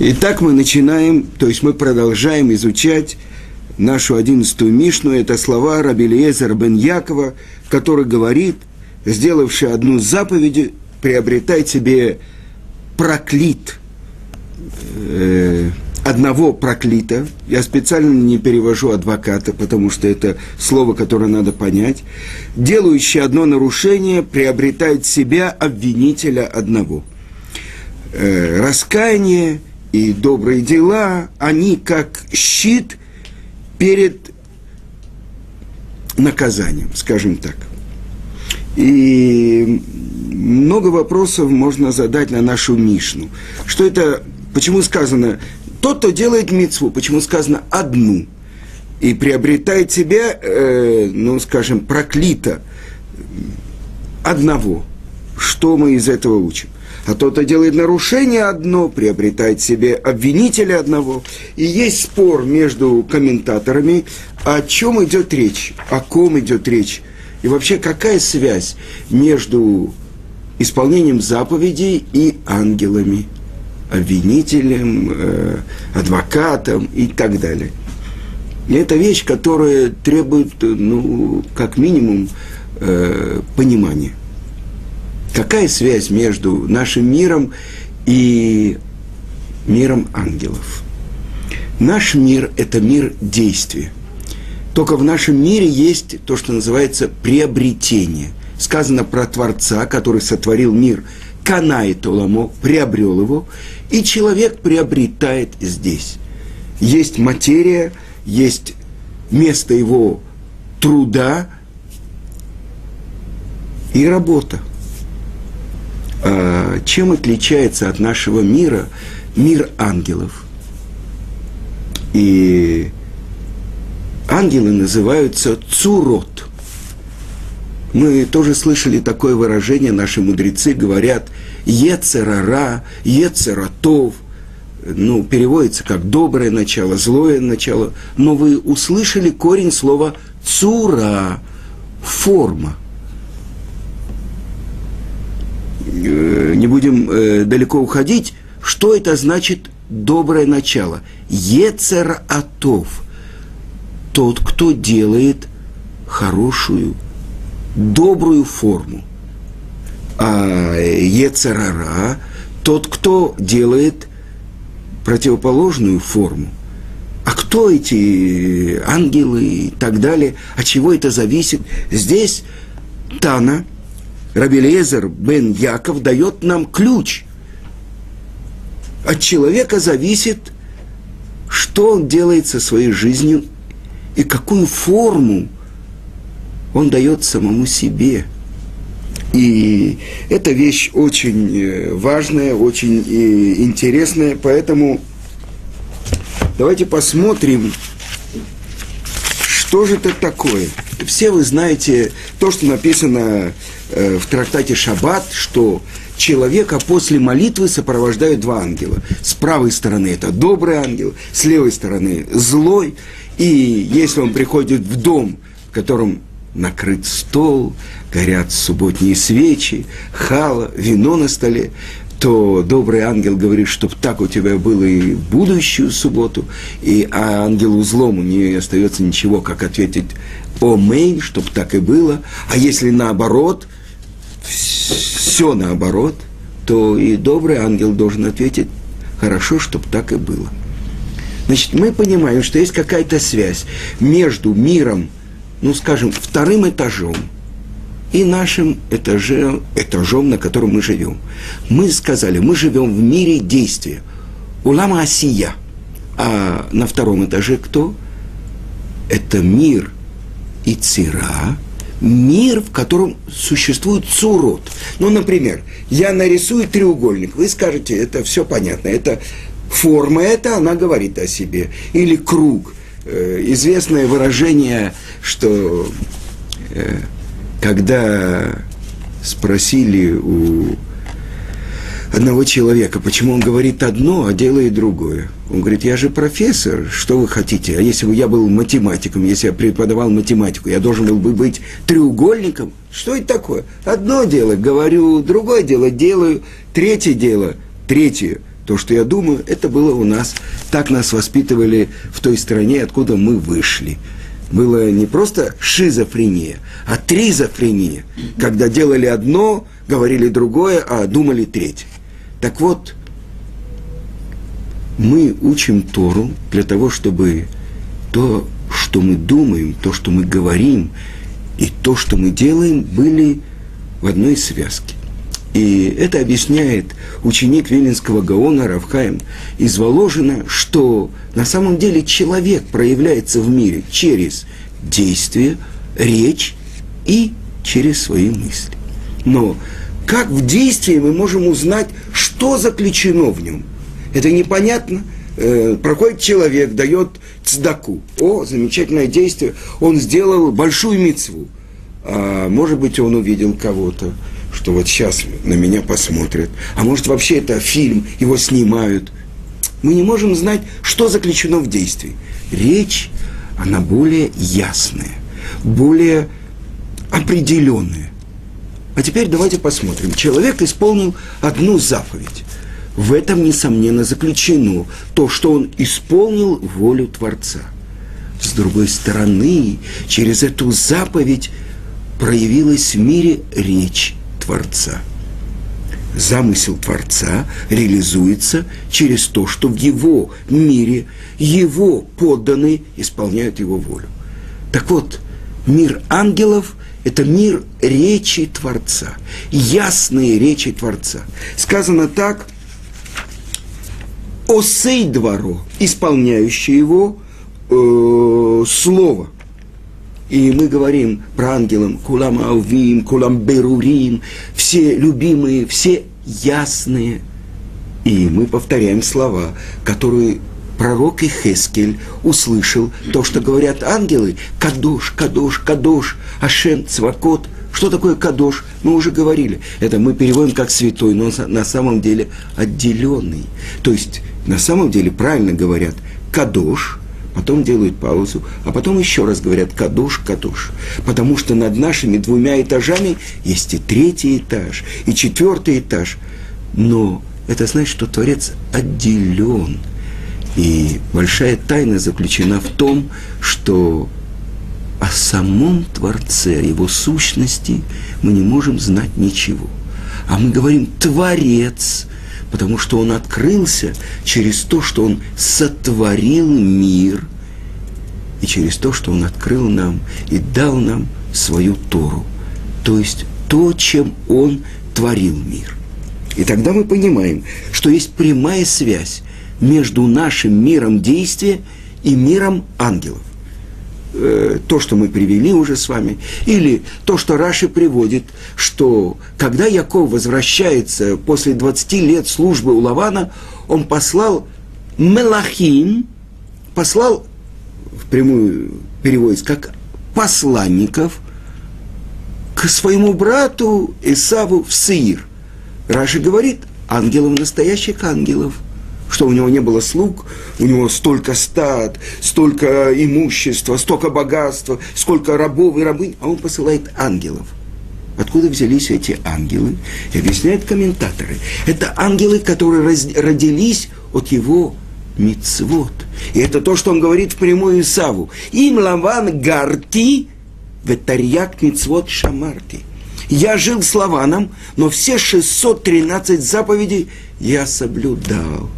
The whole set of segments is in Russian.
Итак, мы начинаем, то есть мы продолжаем изучать нашу одиннадцатую Мишну. Это слова Рабелиезера бен Якова, который говорит, сделавший одну заповедь, приобретай себе проклит, э, одного проклита. Я специально не перевожу адвоката, потому что это слово, которое надо понять. Делающий одно нарушение приобретает себя обвинителя одного. Э, раскаяние и добрые дела, они как щит перед наказанием, скажем так. И много вопросов можно задать на нашу Мишну. Что это, почему сказано, тот, кто делает мецву, почему сказано одну, и приобретает себе, э, ну, скажем, проклито одного. Что мы из этого учим? А тот, кто делает нарушение одно, приобретает себе обвинителя одного. И есть спор между комментаторами, о чем идет речь, о ком идет речь. И вообще, какая связь между исполнением заповедей и ангелами, обвинителем, э, адвокатом и так далее. И это вещь, которая требует, ну, как минимум, э, понимания. Какая связь между нашим миром и миром ангелов? Наш мир – это мир действия. Только в нашем мире есть то, что называется приобретение. Сказано про Творца, который сотворил мир, канает Оламо, приобрел его, и человек приобретает здесь. Есть материя, есть место его труда и работа. А, чем отличается от нашего мира мир ангелов? И ангелы называются цурот. Мы тоже слышали такое выражение, наши мудрецы говорят «ецерара», «ецератов», ну, переводится как «доброе начало», «злое начало», но вы услышали корень слова «цура», «форма». Не будем э, далеко уходить, что это значит доброе начало? Ецер Атов. Тот, кто делает хорошую, добрую форму. А Ецерара – тот, кто делает противоположную форму. А кто эти ангелы и так далее? От чего это зависит? Здесь Тана – Рабелезер бен Яков дает нам ключ. От человека зависит, что он делает со своей жизнью и какую форму он дает самому себе. И эта вещь очень э, важная, очень э, интересная, поэтому давайте посмотрим, что же это такое. Все вы знаете то, что написано в трактате Шаббат, что человека после молитвы сопровождают два ангела. С правой стороны это добрый ангел, с левой стороны злой. И если он приходит в дом, в котором накрыт стол, горят субботние свечи, хала, вино на столе, то добрый ангел говорит, чтобы так у тебя было и будущую субботу, и а ангелу злому не остается ничего, как ответить «Омейн», чтобы так и было. А если наоборот – все наоборот, то и добрый ангел должен ответить, хорошо, чтобы так и было. Значит, мы понимаем, что есть какая-то связь между миром, ну, скажем, вторым этажом и нашим этажем, этажом, на котором мы живем. Мы сказали, мы живем в мире действия. Улама Асия. А на втором этаже кто? Это мир Ицира, мир, в котором существует цурот. Ну, например, я нарисую треугольник, вы скажете, это все понятно, это форма эта, она говорит о себе. Или круг. Э, известное выражение, что э, когда спросили у одного человека, почему он говорит одно, а делает другое. Он говорит, я же профессор, что вы хотите? А если бы я был математиком, если я преподавал математику, я должен был бы быть треугольником? Что это такое? Одно дело говорю, другое дело делаю, третье дело, третье то, что я думаю, это было у нас, так нас воспитывали в той стране, откуда мы вышли. Было не просто шизофрения, а тризофрения, когда делали одно, говорили другое, а думали третье. Так вот, мы учим Тору для того, чтобы то, что мы думаем, то, что мы говорим, и то, что мы делаем, были в одной связке. И это объясняет ученик Виленского Гаона Равхаем из Воложина, что на самом деле человек проявляется в мире через действие, речь и через свои мысли. Но как в действии мы можем узнать, что заключено в нем? Это непонятно. Э, проходит человек, дает цдаку. О, замечательное действие. Он сделал большую мицву. А может быть, он увидел кого-то что вот сейчас на меня посмотрят, а может вообще это фильм, его снимают. Мы не можем знать, что заключено в действии. Речь, она более ясная, более определенная. А теперь давайте посмотрим. Человек исполнил одну заповедь. В этом, несомненно, заключено то, что он исполнил волю Творца. С другой стороны, через эту заповедь проявилась в мире речь Творца. Замысел Творца реализуется через то, что в его мире его подданные исполняют его волю. Так вот, мир ангелов – это мир речи Творца, ясные речи Творца. Сказано так, «Осей дворо», исполняющий его э, слово – и мы говорим про ангелов, кулам алвим, кулам берурим, все любимые, все ясные. И мы повторяем слова, которые пророк Ихескель услышал то, что говорят ангелы. Кадош, кадош, кадош, Ашем, Цвакот. Что такое кадош? Мы уже говорили. Это мы переводим как святой, но на самом деле отделенный. То есть, на самом деле правильно говорят кадош – потом делают паузу, а потом еще раз говорят «кадуш, кадуш». Потому что над нашими двумя этажами есть и третий этаж, и четвертый этаж. Но это значит, что Творец отделен. И большая тайна заключена в том, что о самом Творце, его сущности мы не можем знать ничего. А мы говорим «творец», потому что он открылся через то, что он сотворил мир, и через то, что он открыл нам и дал нам свою Тору, то есть то, чем он творил мир. И тогда мы понимаем, что есть прямая связь между нашим миром действия и миром ангелов. Э, то, что мы привели уже с вами, или то, что Раши приводит, что когда Яков возвращается после 20 лет службы у Лавана, он послал Мелахим, послал, в прямую переводится, как посланников к своему брату Исаву в Сеир. Раши говорит, ангелов настоящих ангелов – что у него не было слуг, у него столько стад, столько имущества, столько богатства, сколько рабов и рабынь, а он посылает ангелов. Откуда взялись эти ангелы? И объясняют комментаторы. Это ангелы, которые родились от его мицвод. И это то, что он говорит в прямую Исаву. Им лаван гарти ветарьяк мицвод шамарти. Я жил с Лаваном, но все 613 заповедей я соблюдал.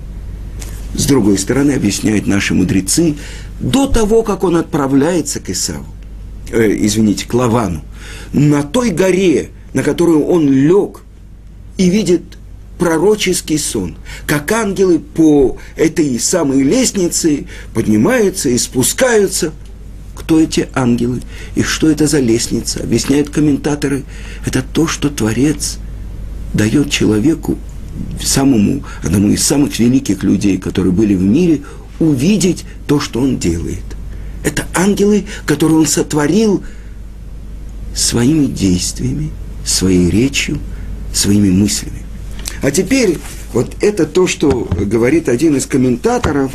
С другой стороны, объясняют наши мудрецы, до того, как он отправляется к Исаву, э, извините, к Лавану, на той горе, на которую он лег и видит пророческий сон, как ангелы по этой самой лестнице поднимаются и спускаются. Кто эти ангелы и что это за лестница? Объясняют комментаторы. Это то, что Творец дает человеку самому, одному из самых великих людей, которые были в мире, увидеть то, что он делает. Это ангелы, которые он сотворил своими действиями, своей речью, своими мыслями. А теперь вот это то, что говорит один из комментаторов,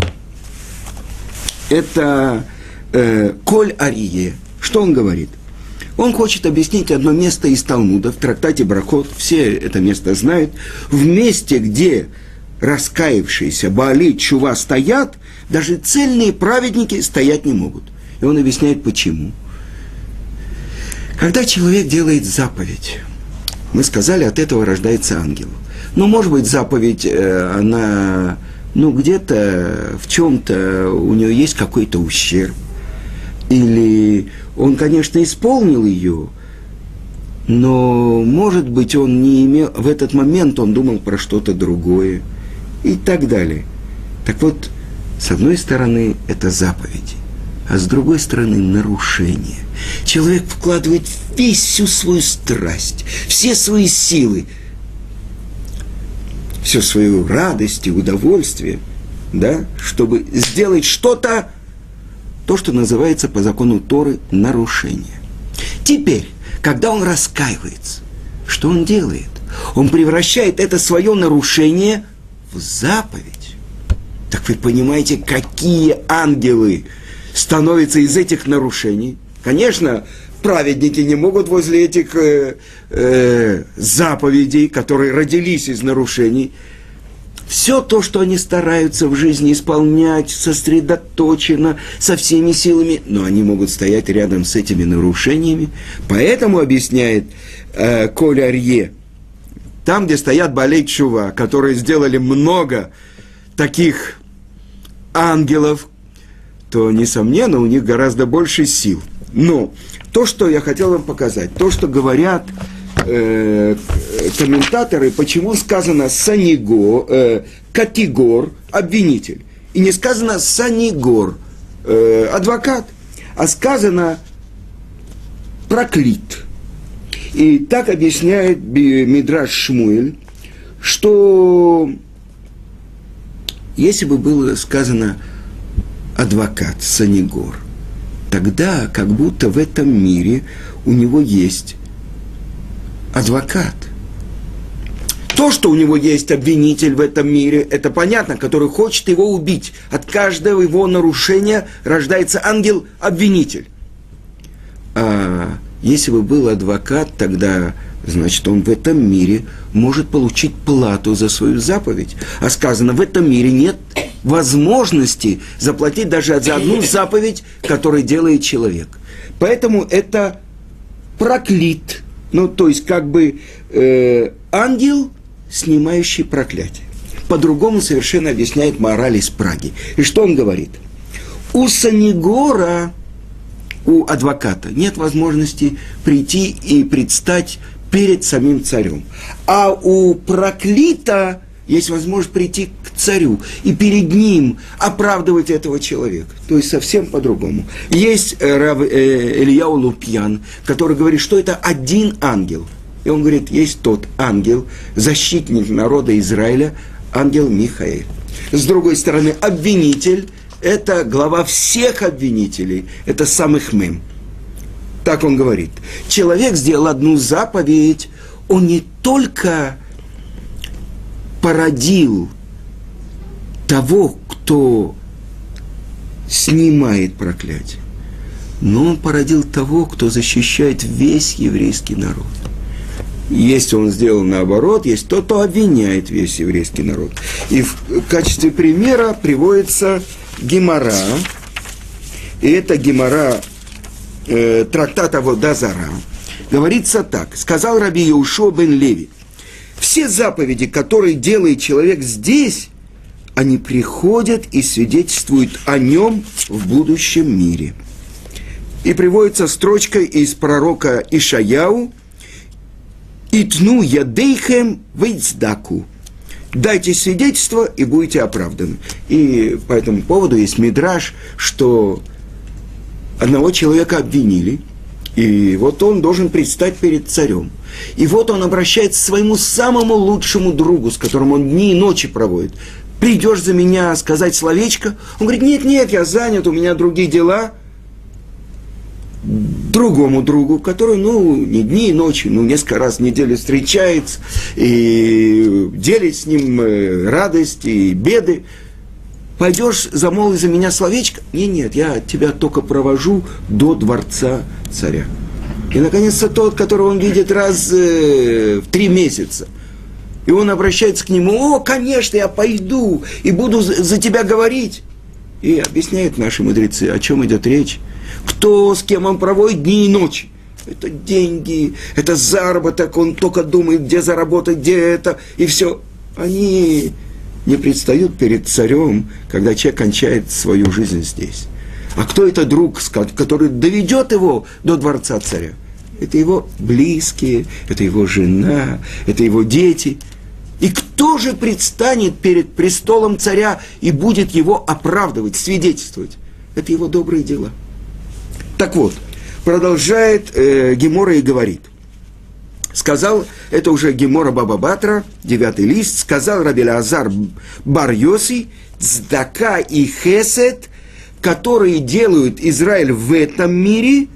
это э, Коль Арие. Что он говорит? Он хочет объяснить одно место из Талмуда, в трактате Брахот, все это место знают, в месте, где раскаявшиеся Баали Чува стоят, даже цельные праведники стоять не могут. И он объясняет, почему. Когда человек делает заповедь, мы сказали, от этого рождается ангел. Но, может быть, заповедь, э, она, ну, где-то, в чем-то у нее есть какой-то ущерб. Или он, конечно, исполнил ее, но, может быть, он не имел, в этот момент он думал про что-то другое и так далее. Так вот, с одной стороны, это заповеди, а с другой стороны, нарушение. Человек вкладывает весь всю свою страсть, все свои силы, всю свою радость и удовольствие, да, чтобы сделать что-то, то, что называется по закону Торы нарушение. Теперь, когда он раскаивается, что он делает? Он превращает это свое нарушение в заповедь. Так вы понимаете, какие ангелы становятся из этих нарушений? Конечно, праведники не могут возле этих э, э, заповедей, которые родились из нарушений, все то, что они стараются в жизни исполнять сосредоточенно, со всеми силами, но они могут стоять рядом с этими нарушениями. Поэтому, объясняет э, Коля Арье, там, где стоят болей чува, которые сделали много таких ангелов, то, несомненно, у них гораздо больше сил. Но то, что я хотел вам показать, то, что говорят э, комментаторы, почему сказано саниго, э, категор, обвинитель, и не сказано санигор, э, адвокат, а сказано проклит. И так объясняет Мидраш Шмуэль, что если бы было сказано адвокат, санигор, тогда как будто в этом мире у него есть адвокат. То, что у него есть обвинитель в этом мире, это понятно, который хочет его убить. От каждого его нарушения рождается ангел-обвинитель. А если бы был адвокат, тогда, значит, он в этом мире может получить плату за свою заповедь. А сказано, в этом мире нет возможности заплатить даже за одну заповедь, которую делает человек. Поэтому это проклит – ну, то есть, как бы э, ангел, снимающий проклятие. По-другому совершенно объясняет мораль из Праги. И что он говорит? У Санигора, у адвоката, нет возможности прийти и предстать перед самим царем. А у проклита есть возможность прийти царю и перед ним оправдывать этого человека. То есть совсем по-другому. Есть э, раб, э, Илья Лупьян, который говорит, что это один ангел. И он говорит, есть тот ангел, защитник народа Израиля, ангел Михаил. С другой стороны, обвинитель – это глава всех обвинителей, это самых мем. Так он говорит. Человек сделал одну заповедь, он не только породил того, кто снимает проклятие, но он породил того, кто защищает весь еврейский народ. Если он сделал наоборот, есть тот, кто обвиняет весь еврейский народ. И в качестве примера приводится Гимара, и это Гимара э, трактата Водазара. Говорится так. Сказал Раби Яушо бен Леви, все заповеди, которые делает человек здесь, они приходят и свидетельствуют о нем в будущем мире. И приводится строчка из пророка Ишаяу «Итну ядейхем вейцдаку» дайте свидетельство и будете оправданы. И по этому поводу есть мидраж, что одного человека обвинили – и вот он должен предстать перед царем. И вот он обращается к своему самому лучшему другу, с которым он дни и ночи проводит. Придешь за меня сказать словечко? Он говорит, нет, нет, я занят, у меня другие дела. Другому другу, который, ну, не дни и ночи, ну, несколько раз в неделю встречается и делит с ним э, радость и беды. Пойдешь замолвить за меня словечко? Нет, нет, я тебя только провожу до дворца царя. И, наконец-то, тот, которого он видит раз э, в три месяца. И он обращается к нему, о, конечно, я пойду и буду за тебя говорить. И объясняют наши мудрецы, о чем идет речь. Кто с кем он проводит дни и ночи. Это деньги, это заработок, он только думает, где заработать, где это, и все. Они не предстают перед царем, когда человек кончает свою жизнь здесь. А кто это друг, который доведет его до дворца царя? Это его близкие, это его жена, это его дети. И кто же предстанет перед престолом царя и будет его оправдывать, свидетельствовать? Это его добрые дела. Так вот, продолжает э, Гемора и говорит. Сказал, это уже Гемора Баба Батра, девятый лист, сказал Рабеля Азар Бар Йоси, Цдака и Хесет, которые делают Израиль в этом мире,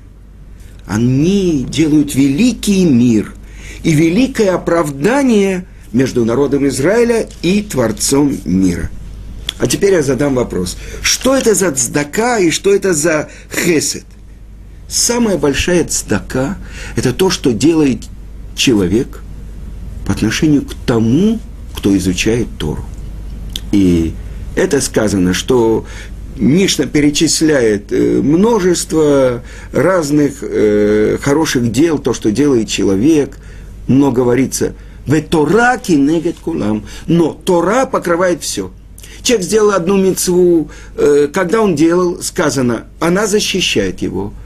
они делают великий мир и великое оправдание между народом Израиля и Творцом мира. А теперь я задам вопрос. Что это за цдака и что это за хесед? Самая большая цдака – это то, что делает человек по отношению к тому, кто изучает Тору. И это сказано, что Мишна перечисляет э, множество разных э, хороших дел, то, что делает человек, но говорится, в Тора кинегет кулам, но Тора покрывает все. Человек сделал одну мецву, э, когда он делал, сказано, она защищает его –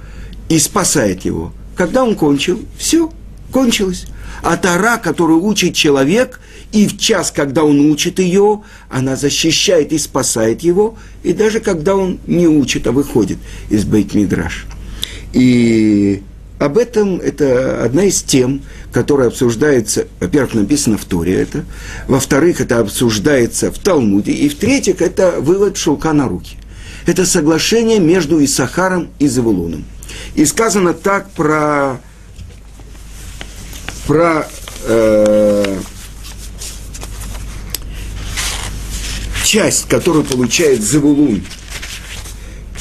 и спасает его. Когда он кончил, все, кончилось. А Тара, которую учит человек, и в час, когда он учит ее, она защищает и спасает его, и даже когда он не учит, а выходит из Бейт-Мидраш. И об этом это одна из тем, которая обсуждается, во-первых, написано в Торе это, во-вторых, это обсуждается в Талмуде, и в-третьих, это вывод шелка на руки. Это соглашение между Исахаром и Завулуном. И сказано так про, про э, часть, которую получает Завулун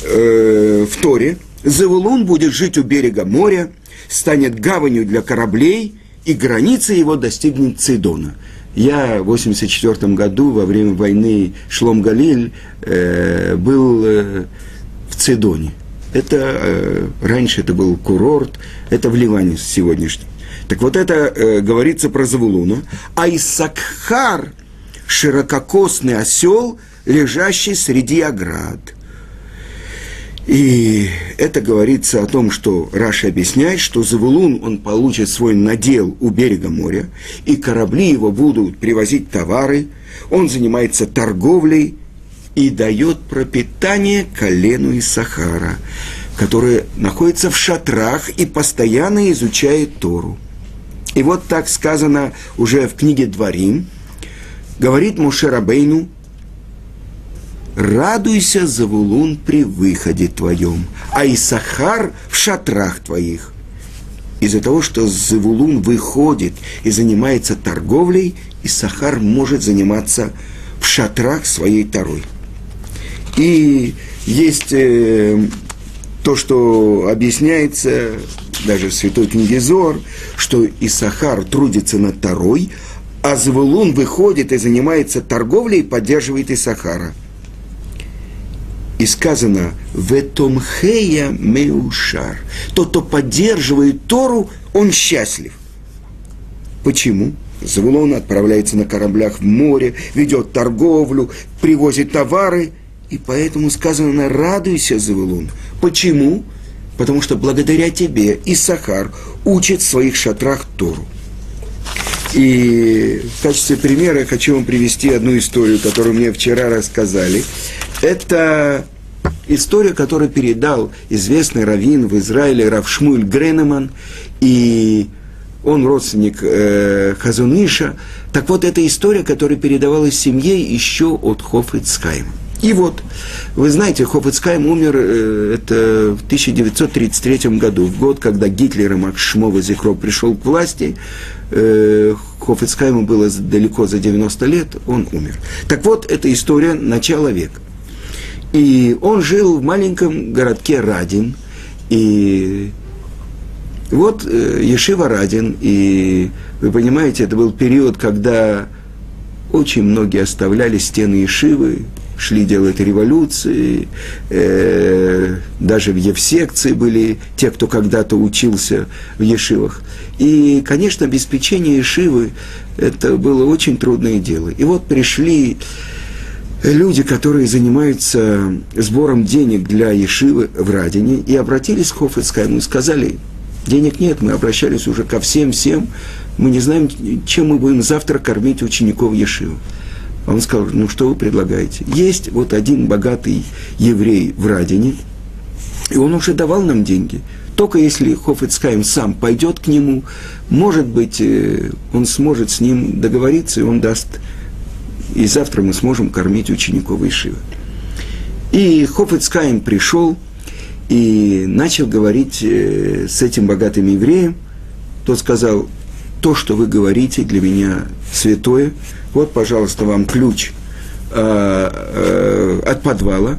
э, в Торе. Завулун будет жить у берега моря, станет гаванью для кораблей, и граница его достигнет Цидона. Я в 1984 году во время войны Шлом-Галиль э, был э, в Цидоне. Это э, раньше это был курорт, это в Ливане сегодняшний. Так вот это э, говорится про Завулуна. А Исакхар – ширококосный осел, лежащий среди оград. И это говорится о том, что Раша объясняет, что Завулун, он получит свой надел у берега моря, и корабли его будут привозить товары, он занимается торговлей – и дает пропитание колену из Сахара, который находится в шатрах и постоянно изучает Тору. И вот так сказано уже в книге Дворим, говорит Мушерабейну, радуйся, Завулун, при выходе твоем, а Исахар в шатрах твоих. Из-за того, что Завулун выходит и занимается торговлей, Исахар может заниматься в шатрах своей Торой. И есть э, то, что объясняется даже в Святой книге Зор, что Исахар трудится над Тарой, а Звулун выходит и занимается торговлей и поддерживает Исахара. И сказано «Ветомхея меушар». Тот, кто поддерживает Тору, он счастлив. Почему? Завулон отправляется на кораблях в море, ведет торговлю, привозит товары – и поэтому сказано «радуйся, Завулун». Почему? Потому что благодаря тебе и Сахар учит в своих шатрах Тору. И в качестве примера я хочу вам привести одну историю, которую мне вчера рассказали. Это история, которую передал известный раввин в Израиле Равшмуль Гренеман, и он родственник э, Хазуниша. Так вот, это история, которая передавалась семье еще от Хофицхайма. И вот, вы знаете, Хофицкайм умер э, это в 1933 году, в год, когда Гитлер и Макс Шмова Зихров пришел к власти. Э, Хофицкайму было далеко за 90 лет, он умер. Так вот, это история начала века. И он жил в маленьком городке Радин, и вот э, Ешива Радин, и вы понимаете, это был период, когда очень многие оставляли стены Ишивы, шли делать революции, э, даже в Евсекции были те, кто когда-то учился в Ешивах. И, конечно, обеспечение Ешивы – это было очень трудное дело. И вот пришли люди, которые занимаются сбором денег для Ешивы в Радине, и обратились к Хофицкайму и сказали, денег нет, мы обращались уже ко всем-всем, мы не знаем, чем мы будем завтра кормить учеников Ешивы. Он сказал, ну что вы предлагаете? Есть вот один богатый еврей в Радине, и он уже давал нам деньги. Только если Хофицкайм сам пойдет к нему, может быть, э, он сможет с ним договориться, и он даст, и завтра мы сможем кормить учеников Ишивы. И Хофицкайм пришел и начал говорить э, с этим богатым евреем. Тот сказал, то, что вы говорите, для меня святое. Вот, пожалуйста, вам ключ э, э, от подвала.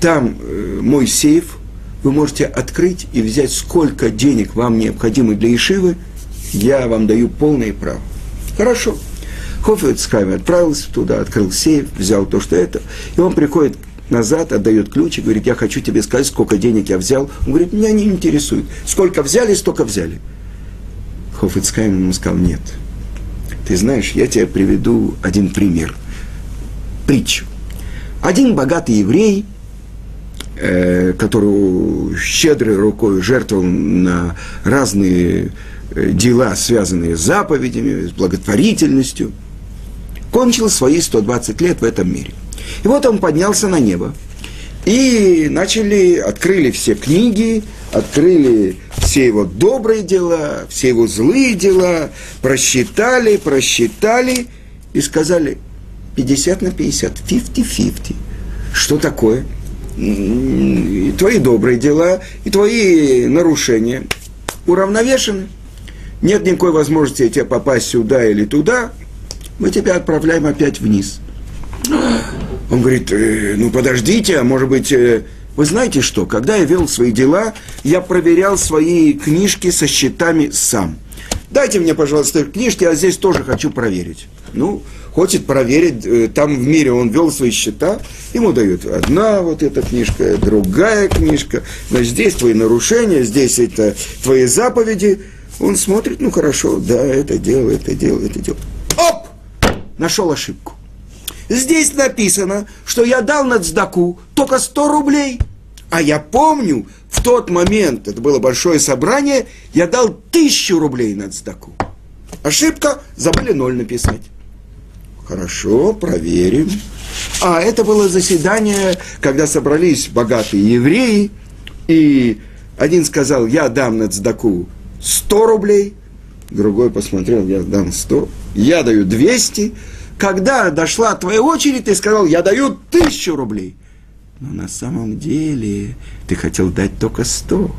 Там мой сейф. Вы можете открыть и взять, сколько денег вам необходимо для Ишивы. Я вам даю полное право. Хорошо. Хофицхайм отправился туда, открыл сейф, взял то, что это. И он приходит назад, отдает ключ и говорит, я хочу тебе сказать, сколько денег я взял. Он говорит, меня не интересует. Сколько взяли, столько взяли. Хофицкайм ему сказал, нет. Ты знаешь, я тебе приведу один пример. Притчу. Один богатый еврей, э, который щедрой рукой жертвовал на разные э, дела, связанные с заповедями, с благотворительностью, кончил свои 120 лет в этом мире. И вот он поднялся на небо. И начали, открыли все книги, открыли все его добрые дела, все его злые дела, просчитали, просчитали и сказали 50 на 50, 50-50. Что такое? И твои добрые дела и твои нарушения уравновешены. Нет никакой возможности тебе попасть сюда или туда, мы тебя отправляем опять вниз. Он говорит, э, ну подождите, а может быть, э, вы знаете что, когда я вел свои дела, я проверял свои книжки со счетами сам. Дайте мне, пожалуйста, книжки, а здесь тоже хочу проверить. Ну, хочет проверить, э, там в мире он вел свои счета, ему дают одна вот эта книжка, другая книжка, значит, здесь твои нарушения, здесь это твои заповеди. Он смотрит, ну хорошо, да, это дело, это дело, это дело. Нашел ошибку. Здесь написано, что я дал на цдаку только 100 рублей. А я помню, в тот момент, это было большое собрание, я дал тысячу рублей на цдаку. Ошибка, забыли ноль написать. Хорошо, проверим. А это было заседание, когда собрались богатые евреи, и один сказал, я дам на цдаку 100 рублей, другой посмотрел, я дам 100, я даю 200, когда дошла твоя очередь, ты сказал, я даю тысячу рублей. Но на самом деле ты хотел дать только сто.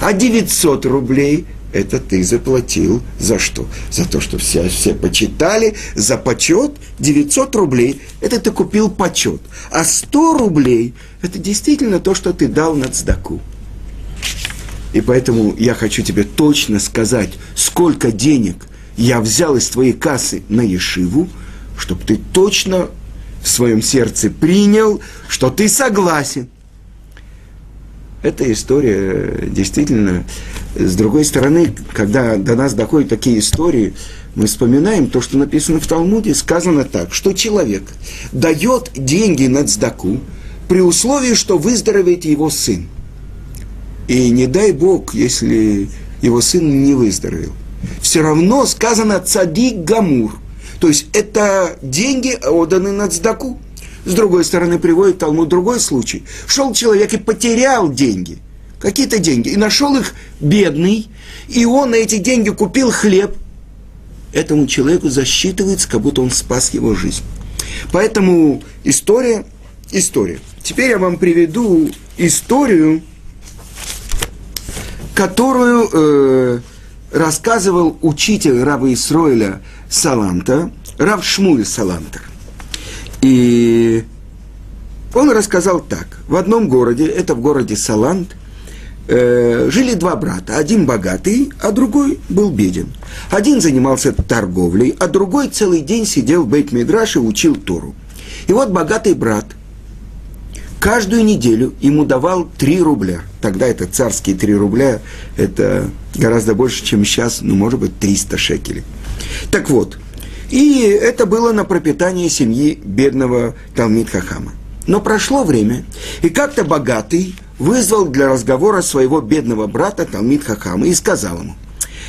А 900 рублей это ты заплатил за что? За то, что все, все почитали, за почет 900 рублей, это ты купил почет. А 100 рублей, это действительно то, что ты дал на цдаку. И поэтому я хочу тебе точно сказать, сколько денег я взял из твоей кассы на Ешиву – чтобы ты точно в своем сердце принял, что ты согласен. Эта история действительно, с другой стороны, когда до нас доходят такие истории, мы вспоминаем то, что написано в Талмуде, сказано так, что человек дает деньги на цдаку при условии, что выздоровеет его сын. И не дай Бог, если его сын не выздоровел. Все равно сказано цадик гамур. То есть это деньги отданы на цдаку. С другой стороны, приводит Талмуд другой случай. Шел человек и потерял деньги, какие-то деньги, и нашел их бедный, и он на эти деньги купил хлеб. Этому человеку засчитывается, как будто он спас его жизнь. Поэтому история, история. Теперь я вам приведу историю, которую э, рассказывал учитель Рава Исроиля Саланта, Рав Шмуль Саланта. И он рассказал так. В одном городе, это в городе Салант, э, жили два брата. Один богатый, а другой был беден. Один занимался торговлей, а другой целый день сидел в Бейт-Мидраш и учил Тору. И вот богатый брат каждую неделю ему давал 3 рубля. Тогда это царские 3 рубля, это гораздо больше, чем сейчас, ну, может быть, 300 шекелей. Так вот, и это было на пропитание семьи бедного Талмит Хахама. Но прошло время, и как-то богатый вызвал для разговора своего бедного брата Талмит Хахама и сказал ему,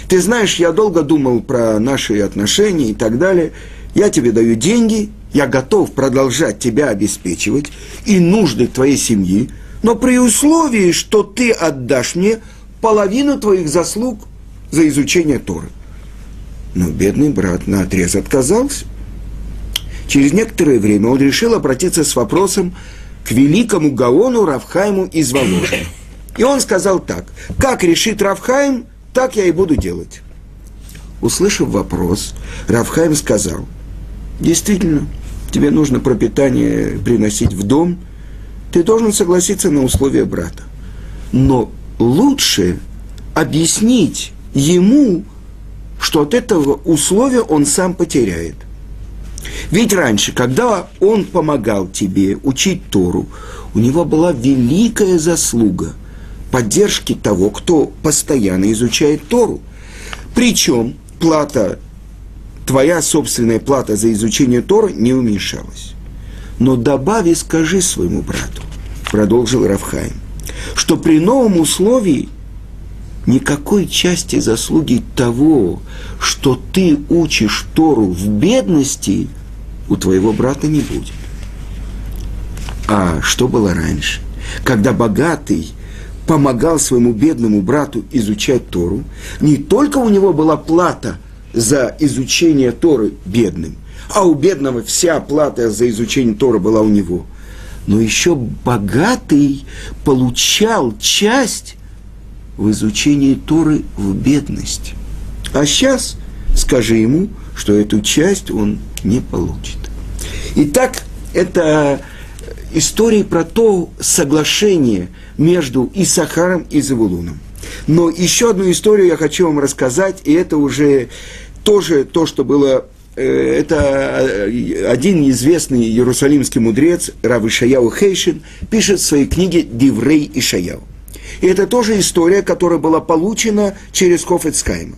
«Ты знаешь, я долго думал про наши отношения и так далее. Я тебе даю деньги, я готов продолжать тебя обеспечивать и нужды твоей семьи, но при условии, что ты отдашь мне половину твоих заслуг за изучение Торы». Но бедный брат на отрез отказался. Через некоторое время он решил обратиться с вопросом к великому Гаону Равхайму из Воложина. И он сказал так, как решит Равхайм, так я и буду делать. Услышав вопрос, Равхайм сказал, действительно, тебе нужно пропитание приносить в дом, ты должен согласиться на условия брата. Но лучше объяснить ему, что от этого условия он сам потеряет. Ведь раньше, когда он помогал тебе учить Тору, у него была великая заслуга поддержки того, кто постоянно изучает Тору. Причем плата, твоя собственная плата за изучение Торы не уменьшалась. Но добави, скажи своему брату, продолжил Равхайм, что при новом условии никакой части заслуги того, что ты учишь Тору в бедности, у твоего брата не будет. А что было раньше? Когда богатый помогал своему бедному брату изучать Тору, не только у него была плата за изучение Торы бедным, а у бедного вся плата за изучение Торы была у него, но еще богатый получал часть в изучении Торы в бедность. А сейчас скажи ему, что эту часть он не получит. Итак, это история про то соглашение между Исахаром и Завулуном. Но еще одну историю я хочу вам рассказать, и это уже тоже то, что было э, это э, один известный иерусалимский мудрец, Рав Ишаяу Хейшин, пишет в своей книге «Диврей Ишаяу». И это тоже история, которая была получена через Хофецкайма.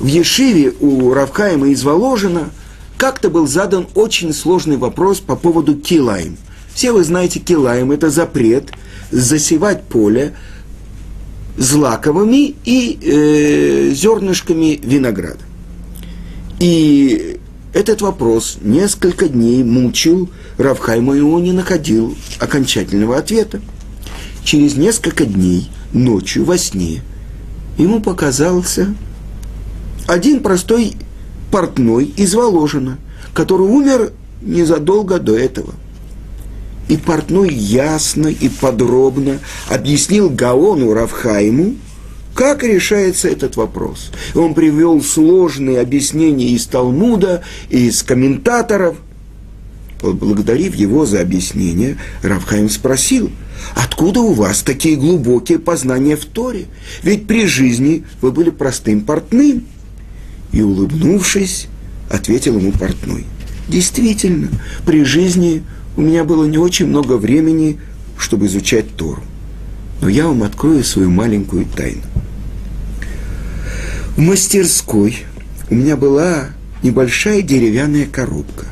В Ешиве у Равкаима из Воложина как-то был задан очень сложный вопрос по поводу килаем. Все вы знаете, килаем – это запрет засевать поле злаковыми и э, зернышками винограда. И этот вопрос несколько дней мучил Равхайма, и он не находил окончательного ответа. Через несколько дней, ночью во сне, ему показался один простой портной из Воложина, который умер незадолго до этого. И портной ясно и подробно объяснил Гаону Равхайму, как решается этот вопрос. Он привел сложные объяснения из Талмуда, из комментаторов. Благодарив его за объяснение, Равхайм спросил, откуда у вас такие глубокие познания в Торе? Ведь при жизни вы были простым портным – и, улыбнувшись, ответил ему портной. Действительно, при жизни у меня было не очень много времени, чтобы изучать Тору. Но я вам открою свою маленькую тайну. В мастерской у меня была небольшая деревянная коробка,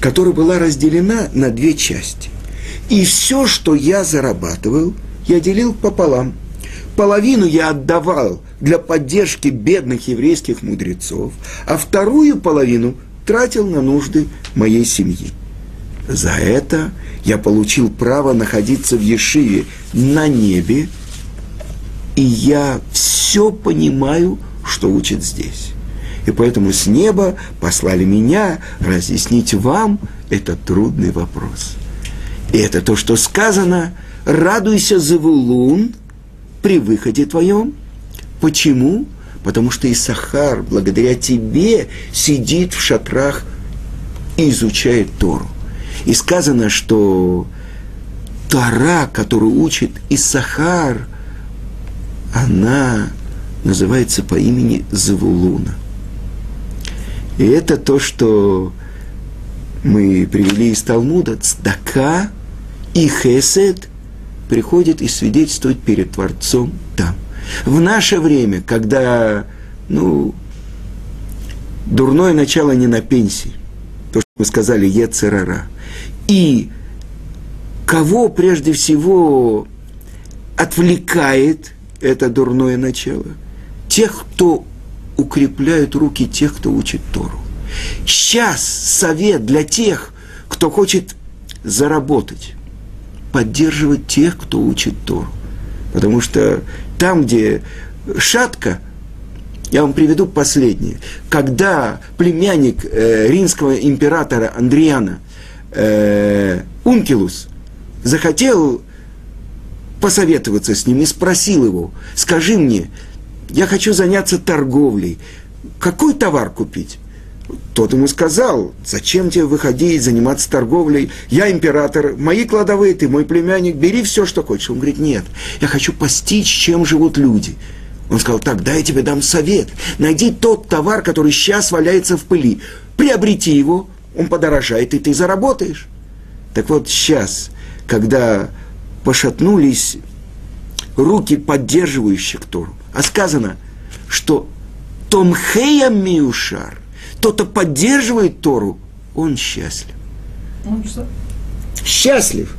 которая была разделена на две части. И все, что я зарабатывал, я делил пополам. Половину я отдавал для поддержки бедных еврейских мудрецов, а вторую половину тратил на нужды моей семьи. За это я получил право находиться в Ешиве на небе, и я все понимаю, что учат здесь. И поэтому с неба послали меня разъяснить вам этот трудный вопрос. И это то, что сказано «Радуйся, Завулун, при выходе твоем, Почему? Потому что Исахар, благодаря тебе, сидит в шатрах и изучает Тору. И сказано, что Тора, которую учит Исахар, она называется по имени Завулуна. И это то, что мы привели из Талмуда, цдака и хесед приходит и свидетельствует перед Творцом там. В наше время, когда, ну, дурное начало не на пенсии, то, что мы сказали, Ецерара, и кого прежде всего отвлекает это дурное начало? Тех, кто укрепляют руки тех, кто учит Тору. Сейчас совет для тех, кто хочет заработать, поддерживать тех, кто учит Тору. Потому что там, где шатка, я вам приведу последнее. Когда племянник э, римского императора Андриана э, Ункилус захотел посоветоваться с ним и спросил его, скажи мне, я хочу заняться торговлей, какой товар купить? Тот ему сказал, зачем тебе выходить, заниматься торговлей? Я император, мои кладовые, ты мой племянник, бери все, что хочешь. Он говорит, нет, я хочу постичь, чем живут люди. Он сказал, так, дай я тебе дам совет. Найди тот товар, который сейчас валяется в пыли. Приобрети его, он подорожает, и ты заработаешь. Так вот, сейчас, когда пошатнулись руки поддерживающих Тору, а сказано, что Томхея Миушар, тот, кто поддерживает Тору, он счастлив. Ну, что? Счастлив.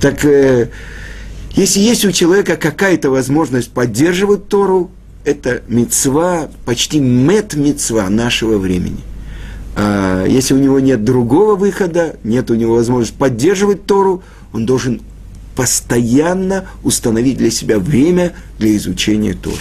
Так э, если есть у человека какая-то возможность поддерживать Тору, это мецва, почти мет мецва нашего времени. А если у него нет другого выхода, нет у него возможности поддерживать Тору, он должен постоянно установить для себя время для изучения Торы.